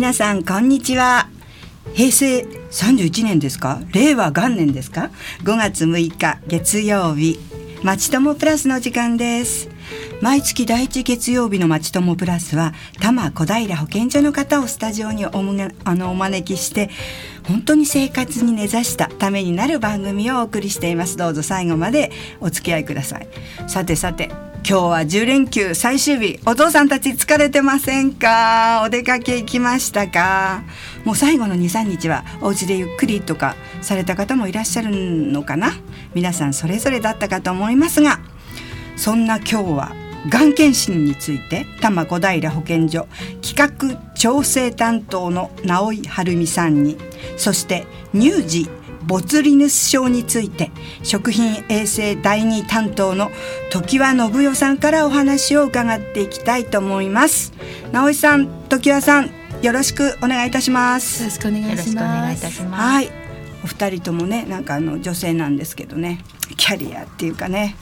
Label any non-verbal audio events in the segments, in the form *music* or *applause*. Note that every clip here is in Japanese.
皆さんこんにちは。平成31年ですか？令和元年ですか？5月6日月曜日。まちともプラスの時間です。毎月第一月曜日のまちともプラスは多摩小平保健所の方をスタジオにおむあのお招きして本当に生活に根ざしたためになる番組をお送りしています。どうぞ最後までお付き合いください。さてさて今日は10連休最終日。お父さんたち疲れてませんか？お出かけ行きましたか？もう最後の23日はお家でゆっくりとかされた方もいらっしゃるのかな？皆さんそれぞれだったかと思いますがそんな今日はがん検診について多摩小平保健所企画調整担当の直井晴美さんにそして乳児ボツリヌス症について食品衛生第二担当の常盤信代さんからお話を伺っていきたいと思います。直井さん常盤さんよろしくお願いいたします。よろしくお願いします。はい。お二人ともねなんかあの女性なんですけどねキャリアっていうかね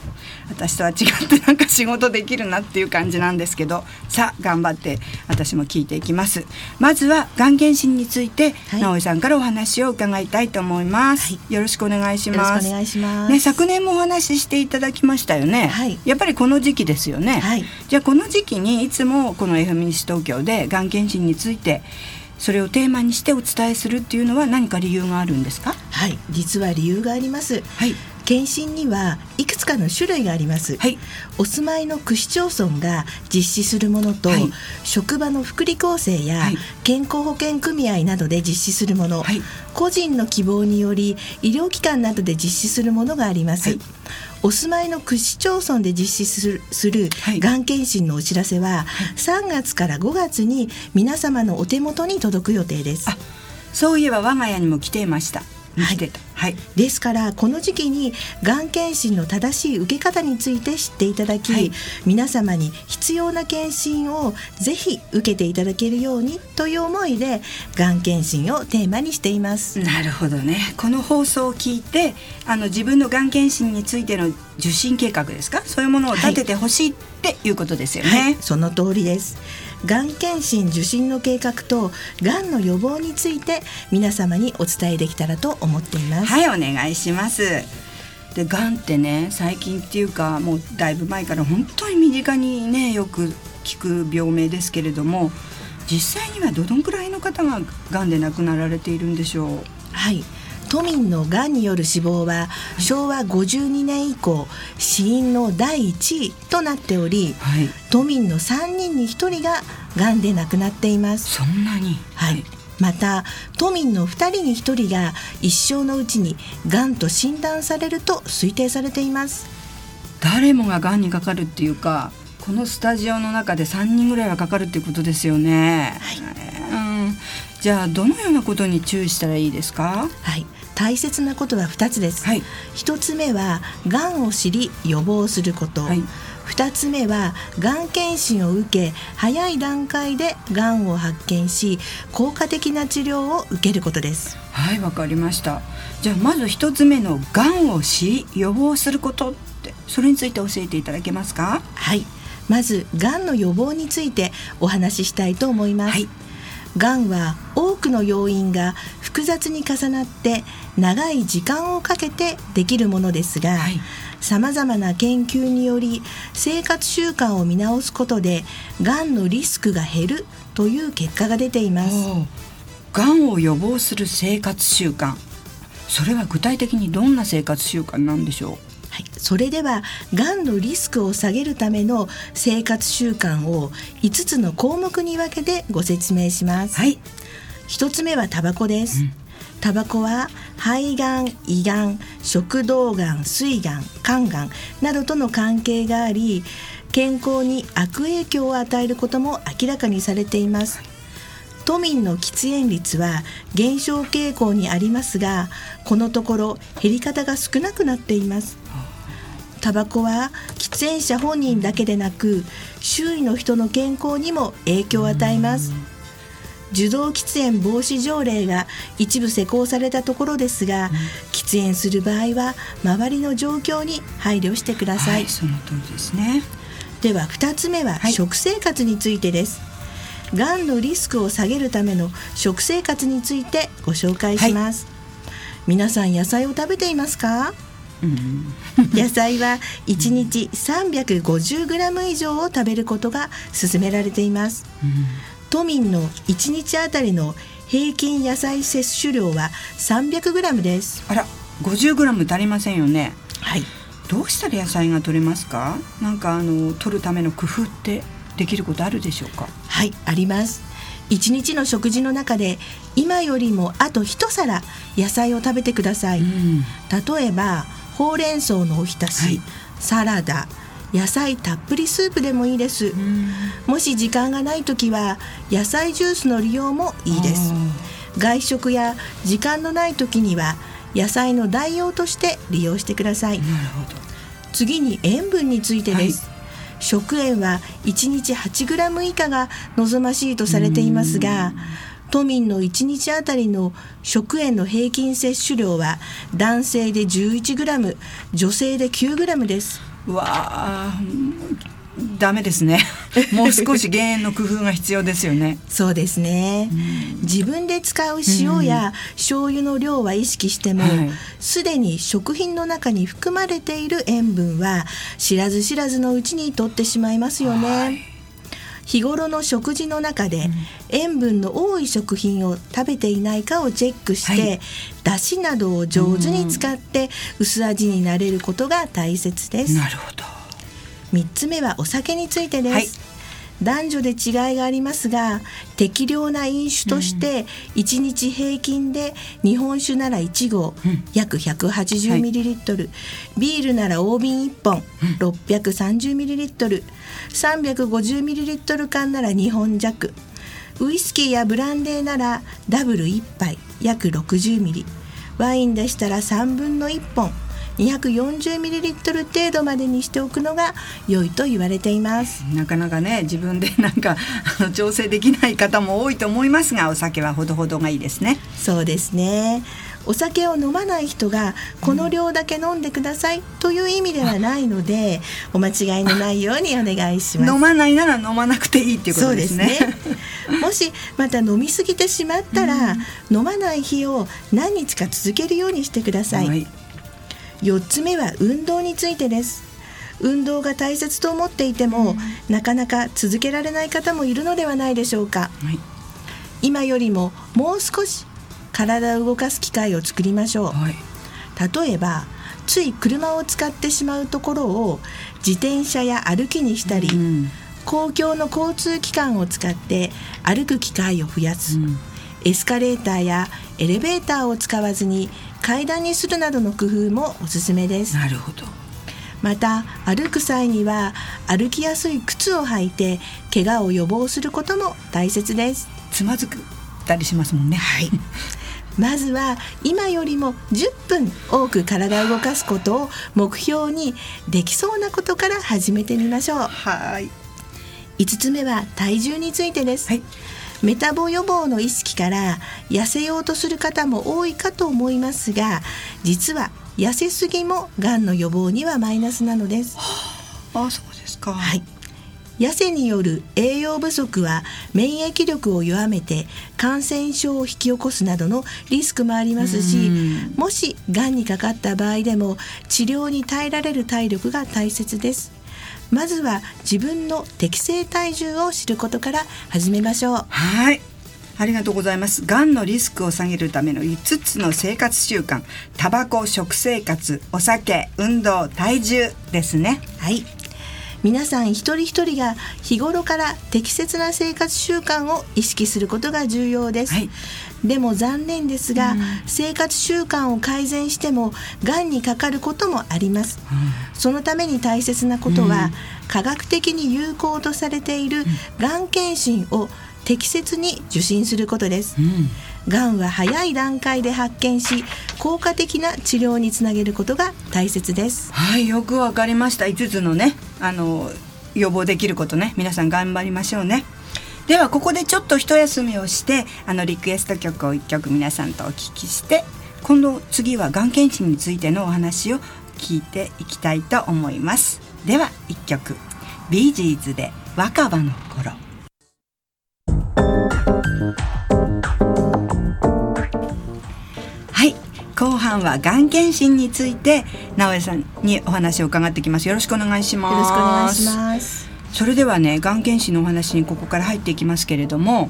私とは違ってなんか仕事できるなっていう感じなんですけどさあ頑張って私も聞いていきます。まずはがん検診について、はい、直井さんからお話を伺いたいと思います、はい、よろしくお願いします。お願いします。ね昨年もお話ししていただきましたよね、はい、やっぱりこの時期ですよね、じゃあこの時期にいつもこの FM 西東京でがん検診についてそれをテーマにしてお伝えするっていうのは何か理由があるんですか？はい。実は理由があります。はい検診にはいくつかの種類があります、はい、お住まいの区市町村が実施するものと、はい、職場の福利厚生や健康保険組合などで実施するもの、はい、個人の希望により医療機関などで実施するものがあります、お住まいの区市町村で実施するするがん検診のお知らせは、3月から5月に皆様のお手元に届く予定です。そういえば我が家にも来ていましたはい、はい、ですからこの時期にがん検診の正しい受け方について知っていただき、はい、皆様に必要な検診をぜひ受けていただけるようにという思いでがん検診をテーマにしています。なるほどね。この放送を聞いてあの自分のがん検診についての受診計画ですか？そういうものを立ててほしいっていうことですよね、はい、その通りですがん検診受診の計画とがんの予防について皆様にお伝えできたらと思っています。はいお願いします。でがんってね最近っていうかもうだいぶ前から本当に身近にねよく聞く病名ですけれども実際にはどのくらいの方ががんで亡くなられているんでしょう？はい都民のがんによる死亡は昭和52年以降死因の第1位となっており、はい、都民の3人に1人ががんで亡くなっています。そんなに？はい、また都民の2人に1人が一生のうちにがんと診断されると推定されています。誰もががんにかかるっていうかこのスタジオの中で3人ぐらいはかかるっていうことですよね、はい。うん、じゃあどのようなことに注意したらいいですか？はい。大切なことは2つです、はい、1つ目はがんを知り予防すること、はい、2つ目はがん検診を受け早い段階でがんを発見し効果的な治療を受けることです。はいわかりました。じゃあまず1つ目のがんを知り予防することってそれについて教えていただけますか？はい。まずがんの予防についてお話ししたいと思います、はいがんは多くの要因が複雑に重なって長い時間をかけてできるものですが、さまざまな研究により生活習慣を見直すことでがんのリスクが減るという結果が出ています。がんを予防する生活習慣。それは具体的にどんな生活習慣なんでしょう？はい、それではがんのリスクを下げるための生活習慣を5つの項目に分けてご説明します。はい、1つ目はタバコです。うん。タバコは肺がん、胃がん、食道がん、膵がん、肝がんなどとの関係があり健康に悪影響を与えることも明らかにされています。都民の喫煙率は減少傾向にありますがこのところ減り方が少なくなっていますタバコは喫煙者本人だけでなく周囲の人の健康にも影響を与えます。受動喫煙防止条例が一部施行されたところですが、喫煙する場合は周りの状況に配慮してください、はい、その通りですね。では2つ目は食生活についてです、がんのリスクを下げるための食生活についてご紹介します、はい、皆さん野菜を食べていますか？野菜は1日 350g 以上を食べることが勧められています、都民の1日あたりの平均野菜摂取量は 300g です。あら 50g 足りませんよね。はい。どうしたら野菜が取れますか？なんかあの取るための工夫ってできることあるでしょうか？はいあります。一日の食事の中で今よりもあと一皿野菜を食べてください、うん、例えばほうれん草のおひたし、はい、サラダ野菜たっぷりスープでもいいです、うん、もし時間がない時は野菜ジュースの利用もいいです。外食や時間のない時には野菜の代用として利用してください。なるほど。次に塩分についてです、はい、食塩は1日 8g 以下が望ましいとされていますが都民の1日あたりの食塩の平均摂取量は男性で 11g 女性で 9g です。わあダメですね。*laughs* もう少し減塩の工夫が必要ですよね。そうですね、うん、自分で使う塩や醤油の量は意識してもすで、に食品の中に含まれている塩分は知らず知らずのうちに取ってしまいますよね、はい、日頃の食事の中で塩分の多い食品を食べていないかをチェックして、はい、だしなどを上手に使って薄味になれることが大切です。なるほど。3つ目はお酒についてです、はい、男女で違いがありますが適量な飲酒として1日平均で日本酒なら1合、約 180ml、はい、ビールなら大瓶1本、630ml、350ml 缶なら2本弱。ウイスキーやブランデーならダブル1杯約 60ml ワインでしたら3分の1本 240ml 程度までにしておくのが良いと言われています。なかなかね自分で *laughs* なんか調整できない方も多いと思いますがお酒はほどほどがいいですね。そうですね。お酒を飲まない人がこの量だけ飲んでくださいという意味ではないので、お間違いのないようにお願いします。*laughs* 飲まないなら飲まなくていいっていうことですね。ね。もしまた飲みすぎてしまったら、うん、飲まない日を何日か続けるようにしてください、はい4つ目は運動についてです。運動が大切と思っていても、うん、なかなか続けられない方もいるのではないでしょうか、はい、今よりももう少し体を動かす機会を作りましょう、はい、例えばつい車を使ってしまうところを自転車や歩きにしたり、うん、公共の交通機関を使って歩く機会を増やす、うん、エスカレーターやエレベーターを使わずに階段にするなどの工夫もおすすめです。なるほど。また歩く際には歩きやすい靴を履いて怪我を予防することも大切です。つまずくたりしますもんね。はい。まずは今よりも10分多く体を動かすことを目標にできそうなことから始めてみましょう。はい。5つ目は体重についてです、はいメタボ予防の意識から痩せようとする方も多いかと思いますが実は痩せすぎもがんの予防にはマイナスなのです。ああそうですか。はい。痩せによる栄養不足は免疫力を弱めて感染症を引き起こすなどのリスクもありますしもしがんにかかった場合でも治療に耐えられる体力が大切ですまずは自分の適正体重を知ることから始めましょう。はい。ありがとうございます。がんのリスクを下げるための5つの生活習慣。タバコ食生活お酒運動体重ですね。はい。皆さん一人一人が日頃から適切な生活習慣を意識することが重要です、はい、でも残念ですが、うん、生活習慣を改善してもがんにかかることもあります、うん、そのために大切なことは、うん、科学的に有効とされているがん。検診を適切に受診することです、がん。は早い段階で発見し効果的な治療につなげることが大切です。はいよくわかりました。5つのねあの予防できることね。皆さん頑張りましょうねではここでちょっと一休みをしてあのリクエスト曲を1曲皆さんとお聴きして今度次はがん検診についてのお話を聞いていきたいと思います。では1曲。ビージーズで若葉の頃。はい。後半はがん検診について直江さんにお話を伺ってきます。よろしくお願いします。よろしくお願いします。それではねがん検診のお話にここから入っていきますけれども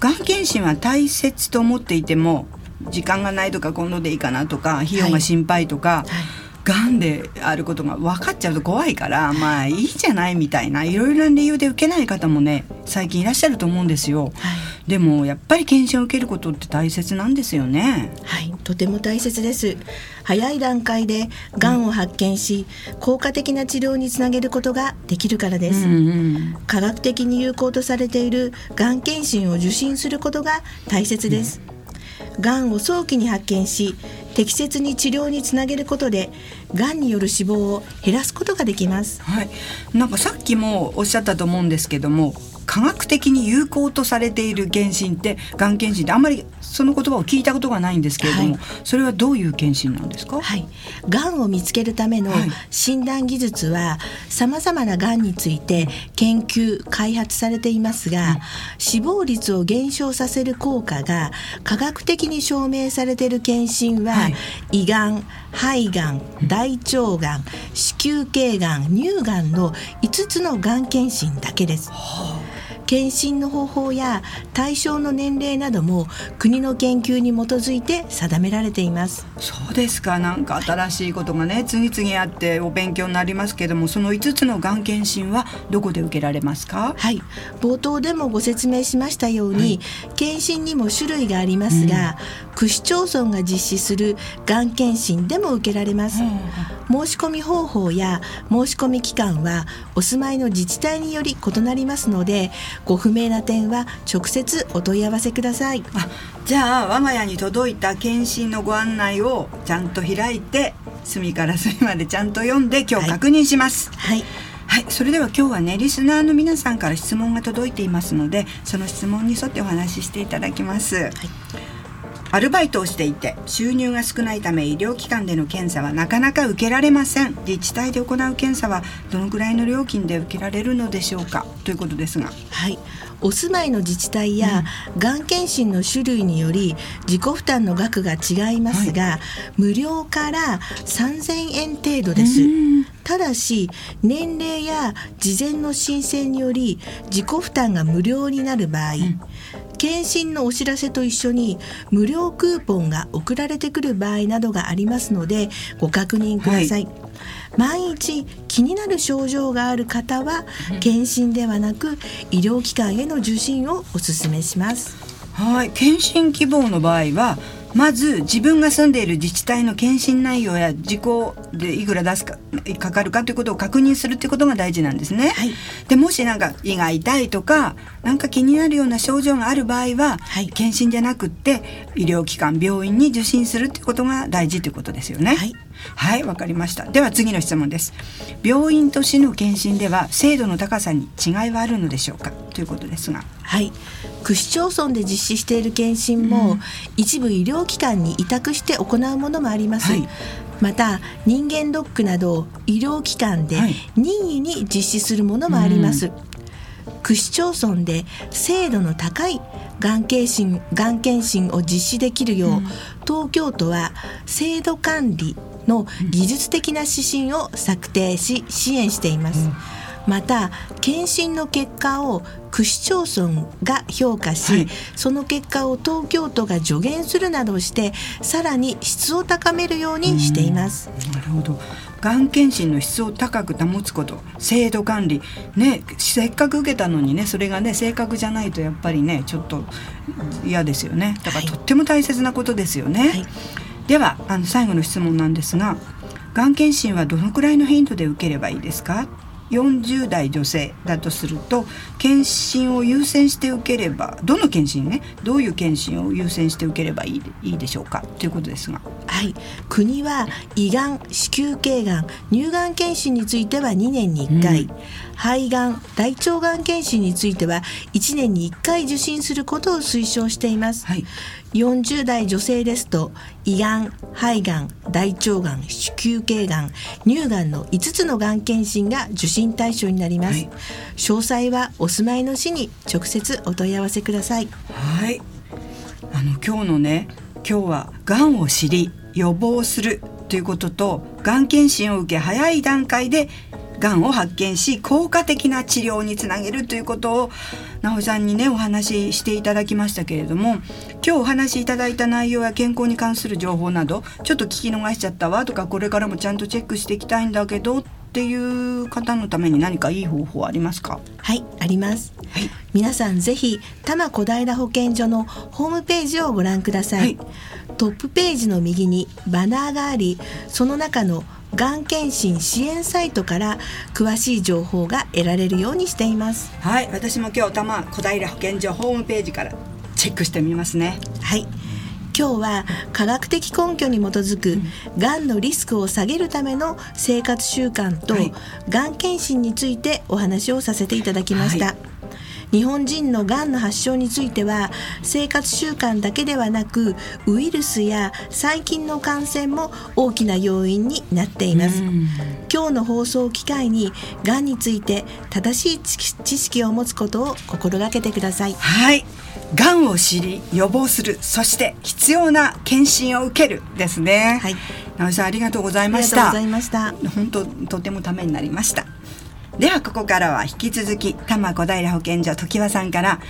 がん検診は大切と思っていても時間がないとか今度でいいかなとか費用が心配とか、はい。はいがんであることが分かっちゃうと怖いからまあいいじゃないみたいないろいろな理由で受けない方もね最近いらっしゃると思うんですよ、はい、でもやっぱり検診を受けることって大切なんですよね。はいとても大切です。早い段階でがんを発見し、うん、効果的な治療につなげることができるからです、うんうん、科学的に有効とされているがん検診を受診することが大切です、うん、がんを早期に発見し適切に治療につなげることでがんによる死亡を減らすことができます。はい、なんかさっきもおっしゃったと思うんですけども科学的に有効とされている検診ってがん検診ってあんまりその言葉を聞いたことがないんですけれども、はい、それはどういう検診なんですか？はい、がんを見つけるための診断技術はさまざまながんについて研究開発されていますが、うん、死亡率を減少させる効果が科学的に証明されている検診は、はい、胃がん肺がん大腸がん子宮頸がん乳がんの5つのがん検診だけです。はあ検診の方法や対象の年齢なども国の研究に基づいて定められています。そうですか。なんか新しいことがね次々あってお勉強になりますけどもその5つのがん検診はどこで受けられますか？はい。冒頭でもご説明しましたように、はい、検診にも種類がありますが、うん、区市町村が実施するがん検診でも受けられます、うん、申し込み方法や申し込み期間はお住まいの自治体により異なりますのでご不明な点は直接お問い合わせください。あじゃあ我が家に届いた検診のご案内をちゃんと開いて隅から隅までちゃんと読んで今日確認します、はい、はい。はい、それでは今日はねリスナーの皆さんから質問が届いていますのでその質問に沿ってお話ししていただきます、はいアルバイトをしていて収入が少ないため医療機関での検査はなかなか受けられません。自治体で行う検査はどのくらいの料金で受けられるのでしょうか？ということですが。はい。お住まいの自治体や、がん検診の種類により自己負担の額が違いますが、はい、無料から3000円程度です。ただし年齢や事前の申請により自己負担が無料になる場合、うん検診のお知らせと一緒に無料クーポンが送られてくる場合などがありますのでご確認ください、はい、万一気になる症状がある方は検診ではなく医療機関への受診をお勧めします。はい。検診希望の場合はまず自分が住んでいる自治体の検診内容や事故でいくら出すかかかるかということを確認するってことが大事なんですね。はい、でもしなんか胃が痛いとかなんか気になるような症状がある場合は、はい、検診じゃなくって医療機関病院に受診するってことが大事ということですよね。はいはいわかりました。では次の質問です。病院と市の検診では精度の高さに違いはあるのでしょうか？ということですが。はい。区市町村で実施している検診も、うん、一部医療機関に委託して行うものもあります、はい、また人間ドックなど医療機関で任意に実施するものもあります、はいうん、区市町村で精度の高いがん検診がん検診を実施できるよう、うん、東京都は制度管理の技術的な指針を策定し支援しています。また検診の結果を区市町村が評価し、はい、その結果を東京都が助言するなどしてさらに質を高めるようにしています。なるほど。がん検診の質を高く保つこと制度管理ねせっかく受けたのにねそれがね正確じゃないとやっぱりねちょっと嫌ですよね。だからとっても大切なことですよね。はいではあの最後の質問なんですががん検診はどのくらいの頻度で受ければいいですか？40代女性だとすると検診を優先して受ければどの検診ね？どういう検診を優先して受ければいいいいでしょうか？ということですが。はい。国は胃がん子宮頸がん乳がん検診については2年に1回、うん、肺がん大腸がん検診については1年に1回受診することを推奨しています、はい、40代女性ですと胃がん、肺がん、大腸がん、子宮頸がん、乳がんの5つのがん検診が受診対象になります、はい、詳細はお住まいの市に直接お問い合わせください。はい。あの今日のね今日はがんを知り予防するということとがん検診を受け早い段階でがんを発見し効果的な治療につなげるということを直井さんにねお話ししていただきましたけれども今日お話しいただいた内容や健康に関する情報などちょっと聞き逃しちゃったわとかこれからもちゃんとチェックしていきたいんだけどっていう方のために何かいい方法ありますか？はいあります、はい、皆さんぜひ多摩小平保健所のホームページをご覧ください、はい、トップページの右にバナーがありその中のがん検診支援サイトから詳しい情報が得られるようにしています。はい私も今日多摩小平保健所ホームページからチェックしてみますね。はい。今日は科学的根拠に基づくがんのリスクを下げるための生活習慣とがん検診についてお話をさせていただきました、はい日本人のがんの発症については生活習慣だけではなくウイルスや細菌の感染も大きな要因になっています。今日の放送を機会にがんについて正しい知識を持つことを心がけてください。はい。がんを知り予防するそして必要な検診を受けるですね。はい。直井さんありがとうございました。ありがとうございました。本当とてもためになりましたではここからは引き続き多摩小平保健所常盤さんから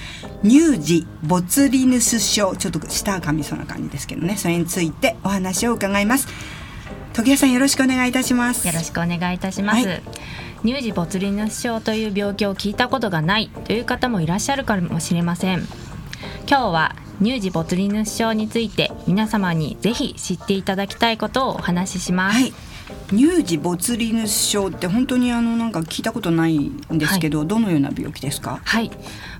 乳児ボツリヌス症ちょっと舌噛みそうな感じですけどね。それについてお話を伺います。常盤さんよろしくお願いいたします。よろしくお願いいたします、はい、乳児ボツリヌス症という病気を聞いたことがないという方もいらっしゃるかもしれません。今日は乳児ボツリヌス症について皆様にぜひ知っていただきたいことをお話しします、はい乳児ボツリヌス症って本当にあのなんか聞いたことないんですけど、はい、どのような病気ですか？はい。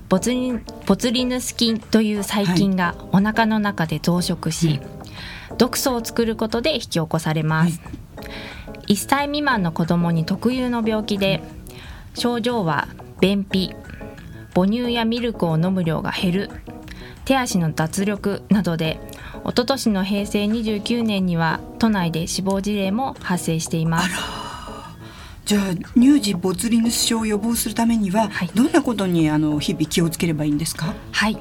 ボツリボツリヌス菌という細菌がお腹の中で増殖し、はい、毒素を作ることで引き起こされます、はい、1歳未満の子供に特有の病気で症状は便秘母乳やミルクを飲む量が減る手足の脱力などで一昨年の平成29年には都内で死亡事例も発生しています。じゃあ乳児ボツリヌス症を予防するためには、はい、どんなことにあの日々気をつければいいんですか？はい。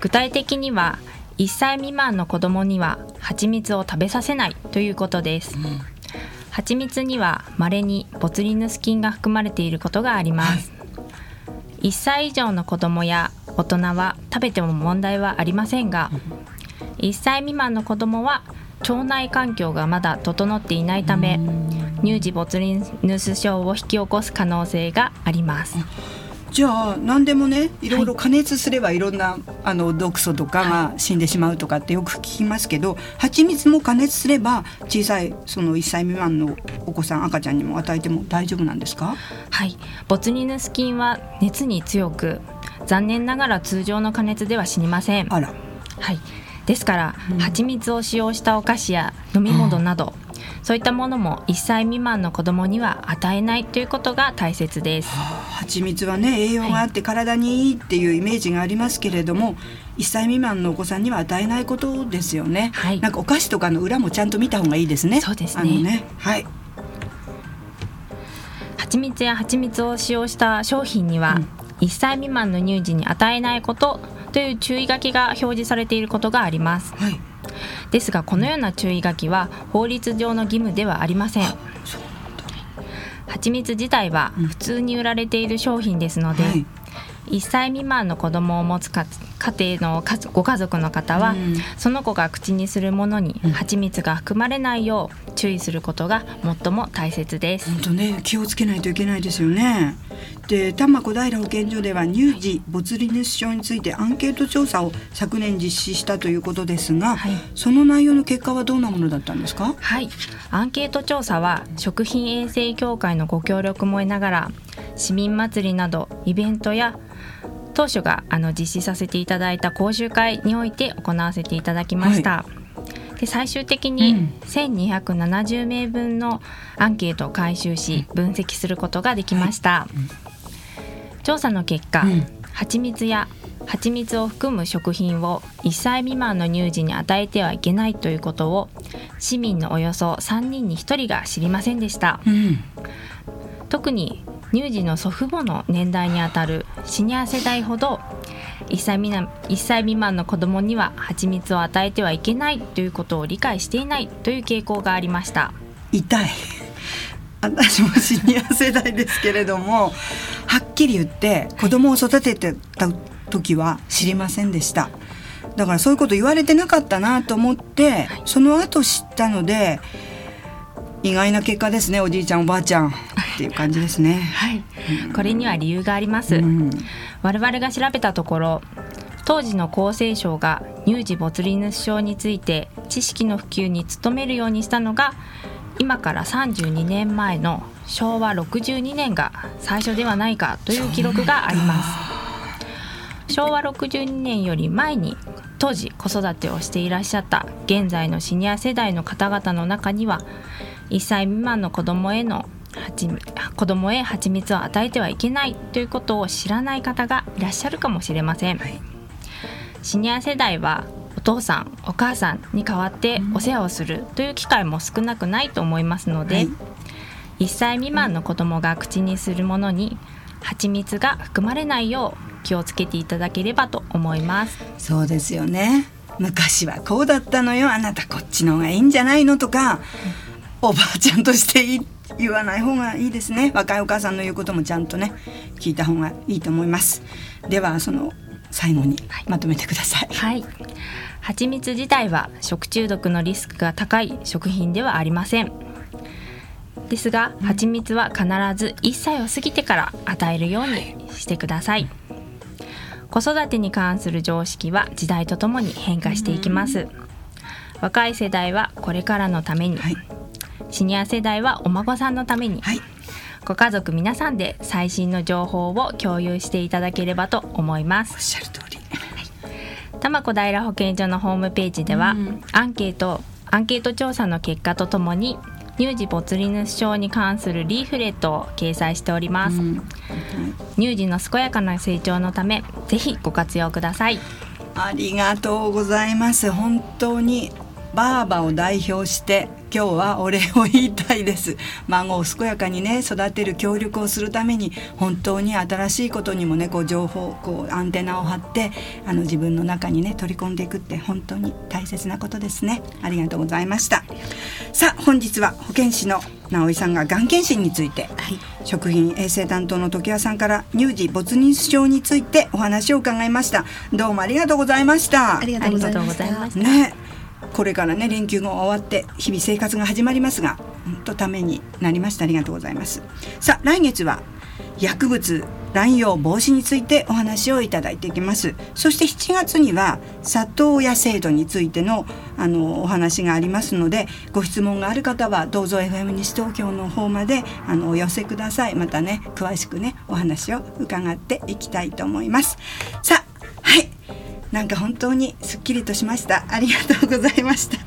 具体的には1歳未満の子どもには蜂蜜を食べさせないということです、うん、蜂蜜には稀にボツリヌス菌が含まれていることがあります、はい、1歳以上の子どもや大人は食べても問題はありませんが、1歳未満の子どもは腸内環境がまだ整っていないため乳児ボツリヌス症を引き起こす可能性があります。じゃあ何でもねいろいろ加熱すればいろんな、はい、あの毒素とかが死んでしまうとかってよく聞きますけど蜂蜜も加熱すれば小さいその1歳未満のお子さん赤ちゃんにも与えても大丈夫なんですか？はい。ボツリヌス菌は熱に強く残念ながら通常の加熱では死にません。あら。はいですから、うん、蜂蜜を使用したお菓子や飲み物など、うん、そういったものも1歳未満の子供には与えないということが大切です、はあ、蜂蜜はね栄養があって体にいいっていうイメージがありますけれども、はい、1歳未満のお子さんには与えないことですよね、はい、なんかお菓子とかの裏もちゃんと見た方がいいですね。そうですね。ねはい。蜂蜜や蜂蜜を使用した商品には、うん、1歳未満の乳児に与えないことという注意書きが表示されていることがあります、はい、ですがこのような注意書きは法律上の義務ではありません。蜂蜜自体は普通に売られている商品ですので、はい1歳未満の子供を持つ家庭のご家族の方は、うん、その子が口にするものに蜂蜜が含まれないよう注意することが最も大切です。本当ね気をつけないといけないですよね。で多摩小平保健所では乳児ボツリヌス症についてアンケート調査を昨年実施したということですが、はい、その内容の結果はどんなものだったんですか？はい。アンケート調査は食品衛生協会のご協力も得ながら市民祭りなどイベントや当初があの実施させていただいた講習会において行わせていただきました。はい。で最終的に1270名分のアンケートを回収し分析することができました、調査の結果、うん、蜂蜜や蜂蜜を含む食品を1歳未満の乳児に与えてはいけないということを市民のおよそ3人に1人が知りませんでした、うん、特に乳児の祖父母の年代にあたるシニア世代ほど1歳未満 ,1 歳未満の子どもには蜂蜜を与えてはいけないということを理解していないという傾向がありました。痛い。私もシニア世代ですけれどもはっきり言って子供を育ててた時は知りませんでした。だからそういうこと言われてなかったなと思って、その後知ったので意外な結果ですねおじいちゃんおばあちゃんっていう感じですね。はい、うん、これには理由があります、うん、我々が調べたところ当時の厚生省が乳児ボツリヌス症について知識の普及に努めるようにしたのが今から32年前の昭和62年が最初ではないかという記録があります。昭和62年より前に当時子育てをしていらっしゃった現在のシニア世代の方々の中には1歳未満の子どもへの子供へ蜂蜜を与えてはいけないということを知らない方がいらっしゃるかもしれません、はい、シニア世代はお父さんお母さんに代わってお世話をするという機会も少なくないと思いますので、はい、1歳未満の子どもが口にするものに蜂蜜が含まれないよう気をつけていただければと思います。そうですよね。昔はこうだったのよ。あなたこっちの方がいいんじゃないのとか、うん、おばあちゃんとして言わない方がいいですね。若いお母さんの言うこともちゃんとね聞いた方がいいと思います。ではその最後にまとめてください、はい、蜂蜜自体は食中毒のリスクが高い食品ではありません。ですが蜂蜜は必ず1歳を過ぎてから与えるようにしてください、子育てに関する常識は時代とともに変化していきます、若い世代はこれからのために、はい、シニア世代はお孫さんのために、はい、ご家族皆さんで最新の情報を共有していただければと思います。おっしゃる通り。多摩小平保健所のホームページでは、うん、アンケートアンケート調査の結果とともに乳児ボツリヌス症に関するリーフレットを掲載しております、うん、乳児の健やかな成長のためぜひご活用ください。ありがとうございます。本当にバーバを代表して今日はお礼を言いたいです。孫を健やかにね育てる協力をするために本当に新しいことにもねこう情報こうアンテナを張ってあの自分の中にね取り込んでいくって本当に大切なことですね。ありがとうございました。さあ本日は保健師の直井さんががん検診について、はい、食品衛生担当の常盤さんから乳児没認症についてお話を伺いました。どうもありがとうございました。ありがとうございました。ねこれからね連休が終わって日々生活が始まりますが本当ためになりました。ありがとうございます。さあ来月は薬物乱用防止についてお話をいただいていきます。そして7月には里親制度についてのあのお話がありますのでご質問がある方はどうぞ FM 西東京の方まであのお寄せください。またね詳しくねお話を伺っていきたいと思います。さあなんか本当にすっきりとしました。ありがとうございました。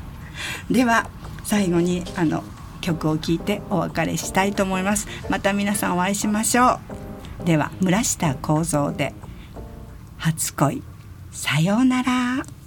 では最後にあの曲を聴いてお別れしたいと思います。また皆さんお会いしましょう。では村下幸三で初恋。さようなら。